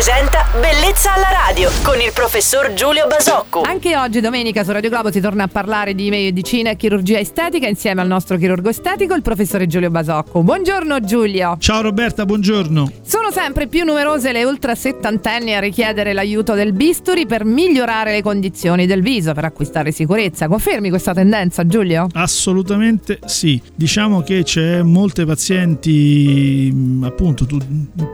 presenta Bellezza alla radio con il professor Giulio Basocco. Anche oggi, domenica, su Radio Globo si torna a parlare di medicina e chirurgia estetica insieme al nostro chirurgo estetico, il professore Giulio Basocco. Buongiorno Giulio. Ciao Roberta, buongiorno. Sono sempre più numerose le ultra settantenni a richiedere l'aiuto del bisturi per migliorare le condizioni del viso, per acquistare sicurezza. Confermi questa tendenza, Giulio? Assolutamente sì. Diciamo che c'è molte pazienti, mh, appunto, tu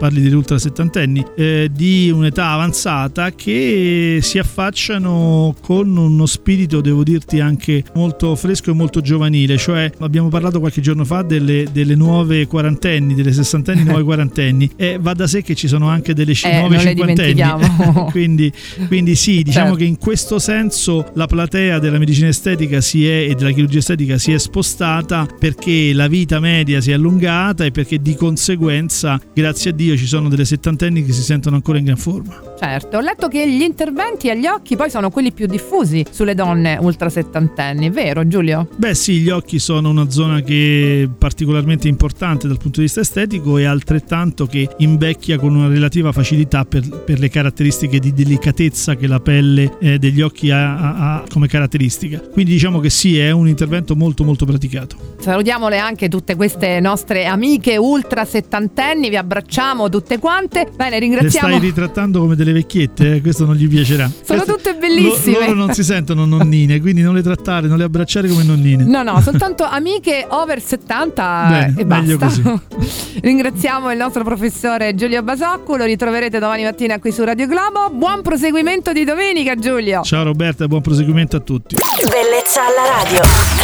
parli degli ultra settantenni, eh, di un'età avanzata che si affacciano con uno spirito, devo dirti, anche molto fresco e molto giovanile. Cioè, abbiamo parlato qualche giorno fa delle, delle nuove quarantenni, delle sessantenni nuove quarantenni. E va da sé che ci sono anche delle Eh, nuove cinquantenni. quindi, quindi sì, diciamo Certo. che in questo senso la platea della medicina estetica si è, e della chirurgia estetica si è spostata perché la vita media si è allungata e perché di conseguenza, grazie a Dio, ci sono delle settantenni che si sentono ancora Coringa em Forma. Certo, ho letto che gli interventi agli occhi poi sono quelli più diffusi sulle donne ultra settantenni, vero Giulio? Beh sì, gli occhi sono una zona che è particolarmente importante dal punto di vista estetico e altrettanto che invecchia con una relativa facilità per, per le caratteristiche di delicatezza che la pelle eh, degli occhi ha, ha- come caratteristica. Quindi diciamo che sì, è un intervento molto molto praticato. Salutiamole anche tutte queste nostre amiche ultra settantenni, vi abbracciamo tutte quante. Bene, Le ringraziamo. stai ritrattando come delle vecchiette, eh? questo non gli piacerà. Sono Queste- tutte bellissime. lo- loro non si sentono nonnine, quindi non le trattare, non le abbracciare come nonnine. No, no, soltanto amiche over 70 Bene, e meglio basta. Ringraziamo il nostro professore Giulio Basocco, lo ritroverete domani mattina qui su Radio Globo. Buon proseguimento di domenica, Giulio. Ciao Roberta e buon proseguimento a tutti. Bellezza alla radio.